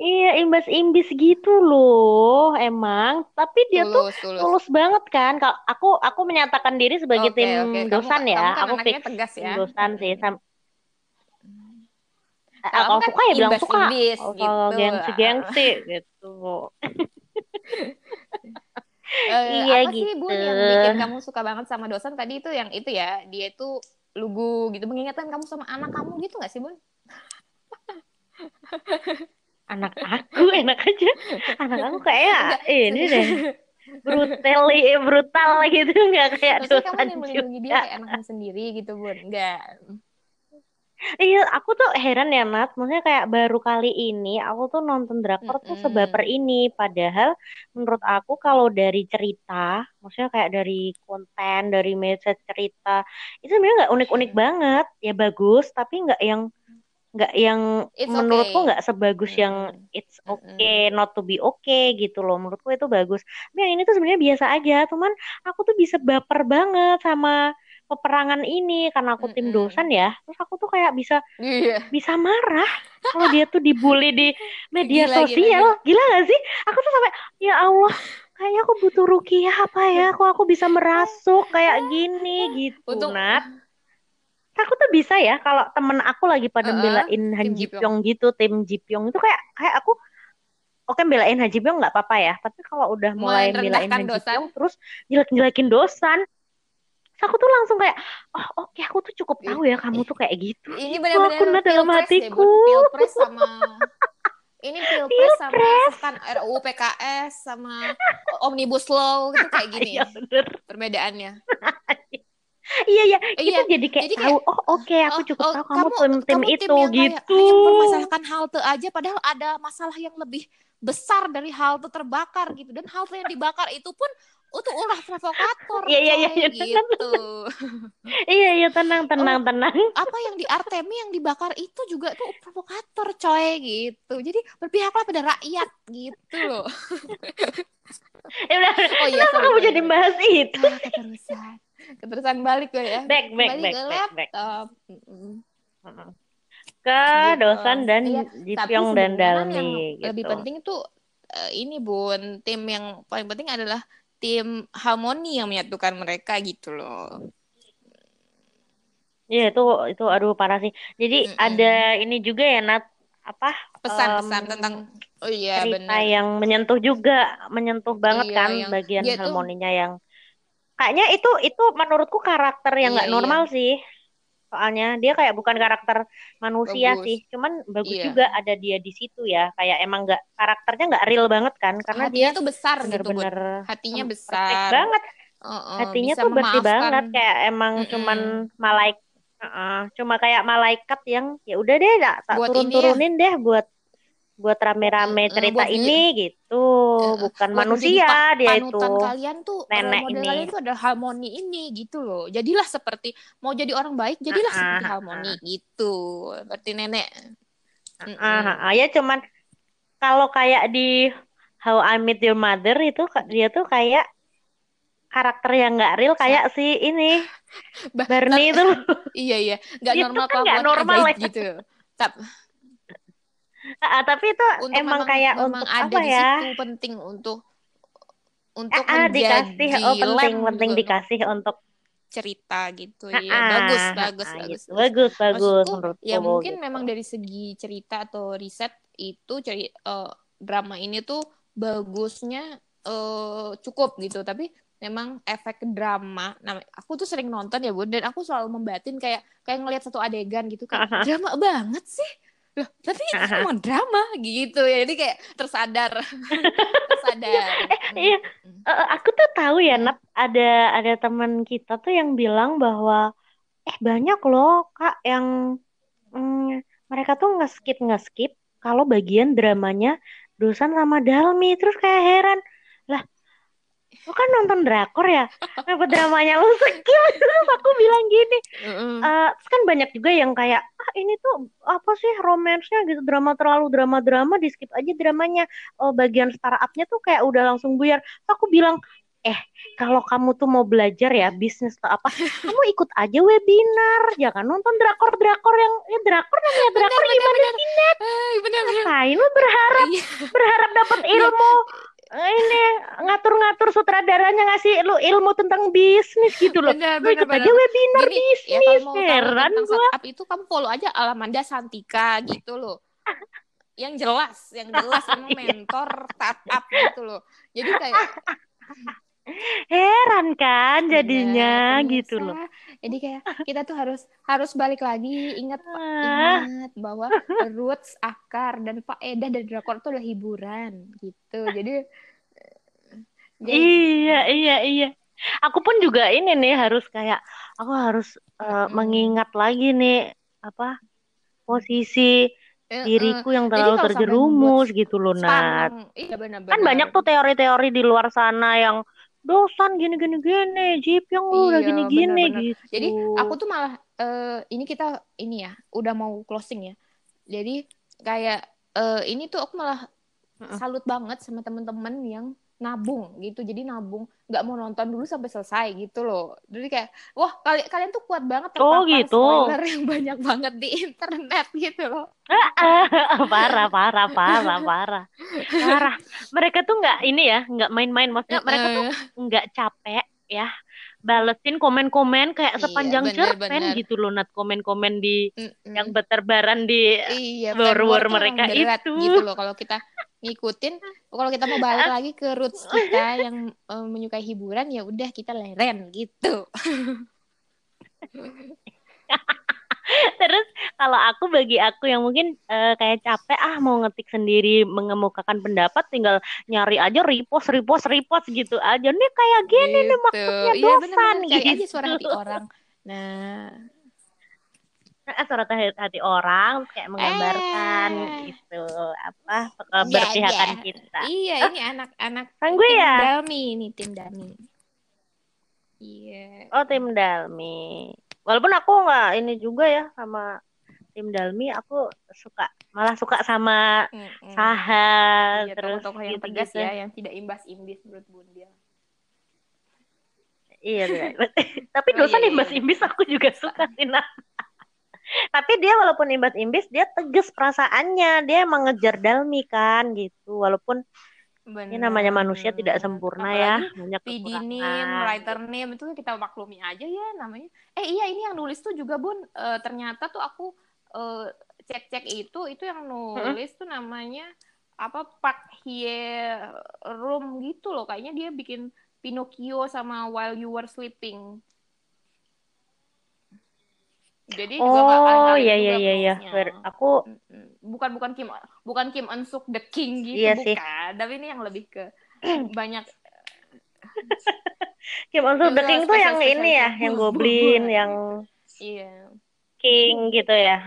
[SPEAKER 4] Iya, imbas-imbis gitu loh, emang. Tapi dia tulus, tuh tulus. tulus banget kan. Kalau aku aku menyatakan diri sebagai okay, tim okay. dosan kamu, ya. Kamu kan aku fix tegas ya. dosan sih. Sam kalau kan suka ya bilang suka. Imbis, kalau gitu. gengsi-gengsi gitu.
[SPEAKER 3] uh, iya apa gitu. sih Bun yang bikin kamu suka banget sama dosan tadi itu yang itu ya dia itu lugu gitu mengingatkan kamu sama anak kamu gitu gak sih Bun?
[SPEAKER 4] anak aku enak aja anak aku kayak ini deh brutal brutal gitu nggak kayak
[SPEAKER 3] Terus kamu yang melindungi dia kayak anakmu sendiri gitu bun enggak
[SPEAKER 4] Iya, aku tuh heran ya Nat. Maksudnya kayak baru kali ini aku tuh nonton drakor mm -hmm. tuh sebaper ini. Padahal menurut aku kalau dari cerita, maksudnya kayak dari konten, dari message cerita, itu sebenarnya nggak unik-unik banget. Ya bagus, tapi nggak yang nggak yang it's menurutku nggak sebagus yang it's okay mm. not to be okay gitu loh. Menurutku itu bagus. Tapi yang ini tuh sebenarnya biasa aja cuman aku tuh bisa baper banget sama peperangan ini karena aku tim dosan ya. Terus aku tuh kayak bisa yeah. bisa marah kalau dia tuh dibully di media gila, sosial. gila, gila. gila gak sih? Aku tuh sampai ya Allah kayaknya aku butuh rukiah apa ya? Kok aku bisa merasuk kayak gini? Gitu Untuk... Nat aku tuh bisa ya kalau temen aku lagi pada uh -uh, belain Han Ji Pyong gitu tim Ji Pyong itu kayak kayak aku oke belain Han Ji Pyong nggak apa-apa ya tapi kalau udah mulai belain Han Ji Pyong terus jelek-jelekin dosan aku tuh langsung kayak oh oke okay, aku tuh cukup tahu ya kamu tuh kayak gitu
[SPEAKER 3] ini benar-benar dalam ya, hatiku ya, pilpres sama ini pilpres, pilpres. sama kan RUU PKS sama omnibus law gitu kayak gini ya, bener. perbedaannya
[SPEAKER 4] iya iya. Kita iya. jadi kayak jadi tahu oh oke okay, aku oh, cukup oh, tahu kamu, kamu tim tim kamu itu tim gitu. hanya
[SPEAKER 3] mempermasalahkan halte aja padahal ada masalah yang lebih besar dari halte terbakar gitu. Dan halte yang dibakar itu pun untuk ulah provokator
[SPEAKER 4] iya iya iya
[SPEAKER 3] gitu.
[SPEAKER 4] Iya iya tenang tenang oh, tenang.
[SPEAKER 3] apa yang di Artemi yang dibakar itu juga tuh provokator coy gitu. Jadi berpihaklah pada rakyat gitu loh.
[SPEAKER 4] Ya udah oh iya kenapa kamu jadi bahas itu? ah,
[SPEAKER 3] keterusan keterusan balik gue ya
[SPEAKER 4] back back balik back, ke back, laptop back. ke gitu. dosan dan iya, Jipyong dan Dalmi yang
[SPEAKER 3] gitu. lebih penting itu uh, ini bun tim yang paling penting adalah tim harmoni yang menyatukan mereka gitu loh
[SPEAKER 4] Iya itu itu aduh parah sih. Jadi mm -mm. ada ini juga ya Nat apa
[SPEAKER 3] pesan-pesan um, tentang oh iya
[SPEAKER 4] cerita benar. yang menyentuh juga menyentuh banget iya, kan yang, bagian harmoninya tuh, yang kayaknya itu itu menurutku karakter yang nggak iya, normal iya. sih. Soalnya dia kayak bukan karakter manusia bagus. sih. Cuman bagus iya. juga ada dia di situ ya. Kayak emang nggak karakternya nggak real banget kan? Karena
[SPEAKER 3] hatinya
[SPEAKER 4] dia
[SPEAKER 3] tuh besar bener-bener gitu, hatinya besar.
[SPEAKER 4] banget. Uh, uh, hatinya tuh bersih banget. Kayak emang mm -mm. cuman malaikat uh, uh, cuma kayak malaikat yang ya udah deh tak turun turunin deh buat buat rame-rame cerita buat ini gitu. Bukan manusia dia itu.
[SPEAKER 3] kalian tuh nenek model ini. kalian tuh ada harmoni ini gitu loh. Jadilah seperti mau jadi orang baik jadilah uh, seperti harmoni uh, gitu. Seperti nenek.
[SPEAKER 4] Uh, uh, uh, ya cuman kalau kayak di How I Met Your Mother itu dia tuh kayak karakter yang nggak real kayak si ini Barney itu
[SPEAKER 3] iya iya. Nggak normal kan gak normal gitu. Tapi
[SPEAKER 4] Uh, tapi itu untuk emang memang, kayak memang untuk ada apa di ya?
[SPEAKER 3] Situ penting untuk untuk
[SPEAKER 4] uh, dikasih oh penting penting dikasih untuk
[SPEAKER 3] cerita gitu ya. Uh, bagus, bagus, uh, bagus.
[SPEAKER 4] Gitu. Bagus, bagus.
[SPEAKER 3] Ya mungkin gitu. memang dari segi cerita atau riset itu ceri uh, drama ini tuh bagusnya uh, cukup gitu, tapi memang efek drama. Nah, aku tuh sering nonton ya, Bun, dan aku selalu membatin kayak kayak ngelihat satu adegan gitu kan. Drama banget sih loh tapi itu cuma drama gitu ya. Jadi kayak tersadar. Tersadar.
[SPEAKER 4] Eh, iya. uh, aku tuh tahu ya Nat ada ada teman kita tuh yang bilang bahwa eh banyak loh kak yang mm, mereka tuh nge-skip nge-skip kalau bagian dramanya Dosan sama Dalmi. Terus kayak heran lu kan nonton drakor ya? Kenapa dramanya lu? Skip terus aku bilang gini uh, kan banyak juga yang kayak ah ini tuh apa sih romansnya gitu? Drama terlalu drama drama di skip aja dramanya. Oh, bagian startupnya tuh kayak udah langsung buyar. Aku bilang eh kalau kamu tuh mau belajar ya bisnis atau apa kamu ikut aja webinar. Jangan nonton drakor drakor yang ya drakor namanya drakor bener, gimana bener, sih net bener, bener. lu berharap? Iya. berharap dapat ilmu ini ngatur-ngatur sutradaranya ngasih lu ilmu tentang bisnis gitu loh. Bener, lu ikut aja webinar Gini, bisnis. Ya, kalau mau Heran tahu gua.
[SPEAKER 3] startup itu kamu follow aja Alamanda Santika gitu loh. yang jelas, yang jelas emang mentor startup gitu loh. Jadi kayak
[SPEAKER 4] heran kan jadinya ya, gitu loh.
[SPEAKER 3] Jadi kayak kita tuh harus harus balik lagi ingat ah. ingat bahwa roots akar dan faedah dari drakor itu adalah hiburan gitu. Jadi,
[SPEAKER 4] jadi iya iya iya. Aku pun juga ini nih harus kayak aku harus uh, hmm. mengingat lagi nih apa posisi diriku yang terlalu terjerumus gitu loh Nat. Iya, benar, benar. Kan banyak tuh teori-teori di luar sana yang dosan gini gini gini jeep yang lu udah iya, gini gini gitu.
[SPEAKER 3] jadi aku tuh malah uh, ini kita ini ya udah mau closing ya. Jadi kayak uh, ini tuh aku malah salut banget sama temen-temen yang nabung gitu. Jadi nabung nggak mau nonton dulu sampai selesai gitu loh. Jadi kayak wah kalian kalian tuh kuat banget
[SPEAKER 4] oh gitu.
[SPEAKER 3] spoiler yang banyak banget di internet gitu loh.
[SPEAKER 4] Parah parah parah parah. Parah. Mereka tuh nggak ini ya nggak main-main. Maksudnya mereka tuh nggak capek ya balesin komen-komen kayak iya, sepanjang bener, cerpen bener. gitu loh nat komen-komen di Mm-mm. yang berterbaran di iya, mereka itu
[SPEAKER 3] gitu loh kalau kita ngikutin kalau kita mau balik lagi ke roots kita yang um, menyukai hiburan ya udah kita leren gitu
[SPEAKER 4] Terus kalau aku bagi aku yang mungkin uh, kayak capek ah mau ngetik sendiri mengemukakan pendapat tinggal nyari aja repost repost repost gitu aja nih kayak gini gitu. nih maksudnya iya, dosan
[SPEAKER 3] bener -bener. gitu. aja suara hati orang. Nah,
[SPEAKER 4] suara hati orang kayak menggambarkan eh. gitu apa keberpihakan iya, iya. kita.
[SPEAKER 3] Iya, ini anak-anak
[SPEAKER 4] kan gue ya.
[SPEAKER 3] Dalmi ini tim Dalmi.
[SPEAKER 4] Iya. Oh, tim Dalmi. Walaupun aku nggak ini juga ya sama tim Dalmi, aku suka malah suka sama mm-hmm. Saha
[SPEAKER 3] iya, terus tokoh yang gitu, tegas gitu. ya, yang tidak imbas imbis menurut Bunda.
[SPEAKER 4] Iya, tapi oh, dosa iya, imbas imbis aku juga suka sih nah. tapi dia walaupun imbas imbis dia tegas perasaannya dia emang ngejar Dalmi kan gitu walaupun Bener. Ini namanya manusia tidak sempurna ya. Apalagi ya. Banyak
[SPEAKER 3] PD name, writer name itu kita maklumi aja ya namanya. Eh iya ini yang nulis tuh juga Bun. Uh, ternyata tuh aku uh, cek-cek itu itu yang nulis hmm? tuh namanya apa Park Hye Room gitu loh. Kayaknya dia bikin Pinocchio sama While You Were Sleeping.
[SPEAKER 4] Jadi oh iya iya iya iya. Aku
[SPEAKER 3] bukan bukan Kim bukan Kim Eun Suk the King gitu iya bukan. Sih. Tapi ini yang lebih ke banyak
[SPEAKER 4] Kim Eun Suk the King tuh yang ini ya, yang Goblin, yang
[SPEAKER 3] iya.
[SPEAKER 4] King gitu ya.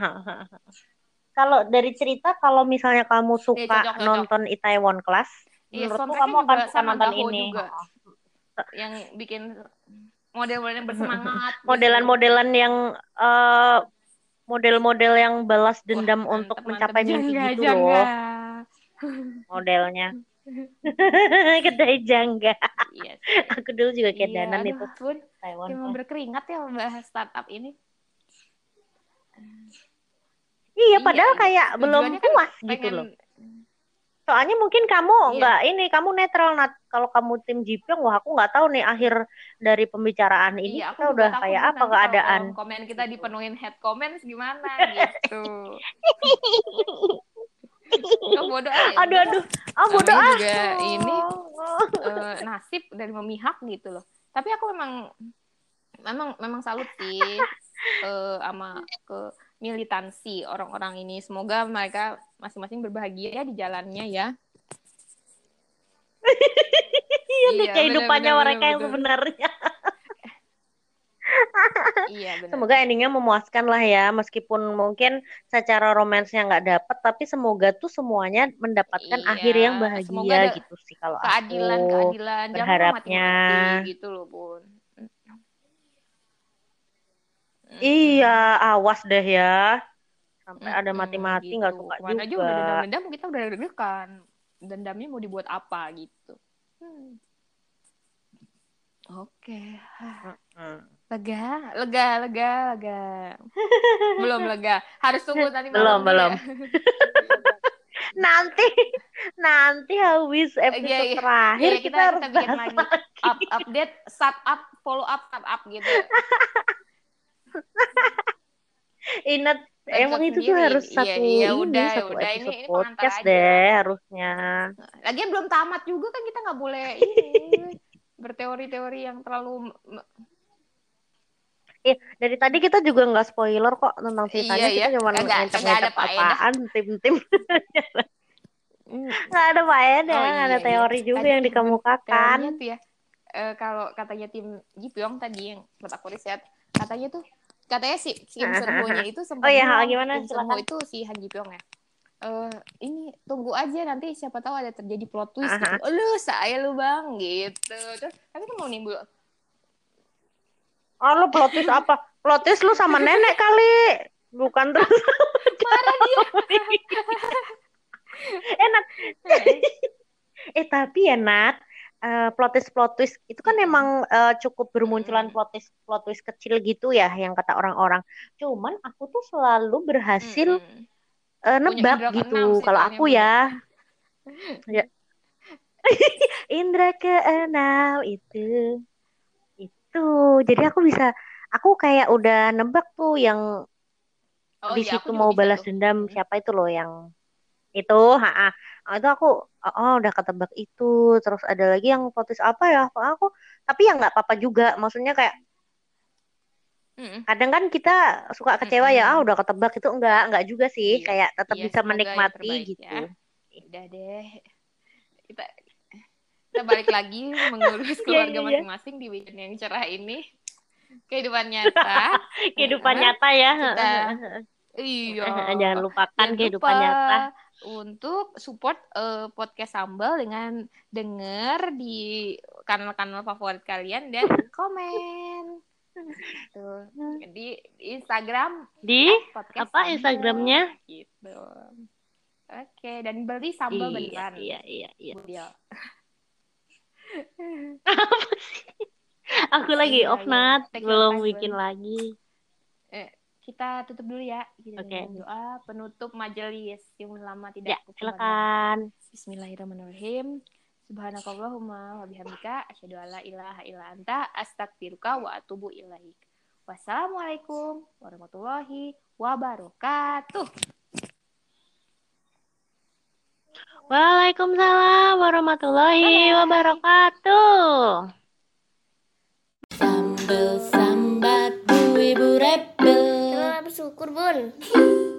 [SPEAKER 4] kalau dari cerita kalau misalnya kamu suka ya, cocok, cocok. nonton Itaewon Class,
[SPEAKER 3] iya, menurutku kamu akan suka nonton ini. Juga. Yang bikin model-model yang bersemangat.
[SPEAKER 4] Gitu. Modelan-modelan yang uh, model-model yang balas dendam Wah, untuk mencapai mimpi gitu jangga. loh. Modelnya. kedai jangga. Yes. Aku dulu juga kayak iya, danan itu.
[SPEAKER 3] Pun, Taiwan. Emang berkeringat ya membahas startup ini.
[SPEAKER 4] Iya, padahal iya, kayak belum kan puas kan gitu loh. Soalnya mungkin kamu iya. nggak ini, kamu netral nat. Kalau kamu tim Jipyong, wah aku nggak tahu nih akhir dari pembicaraan ini iya, kita udah kayak apa keadaan.
[SPEAKER 3] Komen kita dipenuhin head comments gimana gitu. oh, bodoh aja.
[SPEAKER 4] Aduh aduh. Ah bodoh ah.
[SPEAKER 3] juga ini uh, nasib dari memihak gitu loh. Tapi aku memang memang memang salut sih uh, sama ke militansi orang-orang ini. Semoga mereka masing-masing berbahagia ya di jalannya ya.
[SPEAKER 4] iya, di kehidupannya bener, mereka bener, yang sebenarnya. iya, bener. Semoga endingnya memuaskan lah ya, meskipun mungkin secara romansnya nggak dapet, tapi semoga tuh semuanya mendapatkan iya, akhir yang bahagia gitu sih kalau
[SPEAKER 3] keadilan, aku keadilan,
[SPEAKER 4] berharapnya.
[SPEAKER 3] gitu loh bun.
[SPEAKER 4] Iya, awas deh ya. Sampai ada mati-mati nggak gitu. suka
[SPEAKER 3] Ke mana juga. juga dendam-dendam kita udah deg-degan. Dendamnya mau dibuat apa gitu. Hmm. Oke. Okay. Lega, lega, lega, lega. belum lega. Harus tunggu tadi
[SPEAKER 4] Belum, belum. Ya. nanti nanti habis episode yeah, yeah. terakhir yeah, kita, kita harus kita bikin lagi. lagi.
[SPEAKER 3] Up, update, start up, follow up, start up gitu.
[SPEAKER 4] Inat emang itu tuh harus iya, satu iya, iya, udah, ini, satu udah, episode ini, podcast ini deh harusnya.
[SPEAKER 3] Lagian belum tamat juga kan kita nggak boleh ini berteori-teori yang terlalu
[SPEAKER 4] Iya, dari tadi kita juga nggak spoiler kok tentang ceritanya. Iya, kita iya. cuma ngecap-ngecap apaan, tim-tim. nggak ada faedah, oh, iya, ada iya. teori iya. juga tadi yang dikemukakan.
[SPEAKER 3] Tuh ya, uh, kalau katanya tim Jipyong tadi yang buat aku riset, katanya tuh katanya si Kim Serbo-nya itu sempat
[SPEAKER 4] oh iya gimana?
[SPEAKER 3] Kim itu si Han Ji Pyong ya. Uh, ini tunggu aja nanti siapa tahu ada terjadi plot twist gitu. oh, lu saya lu bang gitu. Terus tapi kan mau nimbul.
[SPEAKER 4] Oh lu plot twist apa? Plot twist lu sama nenek kali. Bukan terus. Marah dia. Enak. Eh tapi ya Nat uh, plot twist plot twist itu kan emang uh, cukup bermunculan plot twist plot twist kecil gitu ya yang kata orang-orang. Cuman aku tuh selalu berhasil hmm. uh, nebak gitu kalau aku ya. ya. Indra keenam itu itu jadi aku bisa aku kayak udah nebak tuh yang oh, di iya, situ mau balas dendam siapa itu loh yang itu ha oh, itu aku oh udah ketebak itu terus ada lagi yang potis apa ya? Aku tapi ya nggak apa-apa juga. Maksudnya kayak kadang kan kita suka kecewa ya ah udah ketebak itu enggak enggak juga sih. Iya. kayak tetap iya, bisa menikmati gitu. ya.
[SPEAKER 3] udah deh. Kita kita balik lagi mengurus iya, keluarga iya. masing-masing di weekend yang cerah ini. Kehidupan nyata.
[SPEAKER 4] Kehidupan nyata ya.
[SPEAKER 3] Kita, iya
[SPEAKER 4] jangan lupakan Jangan kehidupan lupa. nyata
[SPEAKER 3] untuk support uh, podcast Sambal dengan denger di kanal-kanal favorit kalian dan komen. Tuh. Di, Instagram
[SPEAKER 4] di podcast apa Sambal. Instagramnya?
[SPEAKER 3] Gitu. Oke, dan beli sambal
[SPEAKER 4] iya, beneran. Iya, iya, iya. iya. Aku lagi iya, off iya. nat, belum bikin lagi.
[SPEAKER 3] Kita tutup dulu ya kita okay. doa penutup majelis yang lama tidak
[SPEAKER 4] ya, silakan
[SPEAKER 3] Bismillahirrahmanirrahim Subhanakallahumma wa bihamdika asyhadu alla ilaha illa anta astaghfiruka wa atubu ilaik. Wassalamualaikum warahmatullahi wabarakatuh.
[SPEAKER 4] Waalaikumsalam warahmatullahi wabarakatuh.
[SPEAKER 1] Sambal sambat bu ibu rebel
[SPEAKER 2] bersyukur bun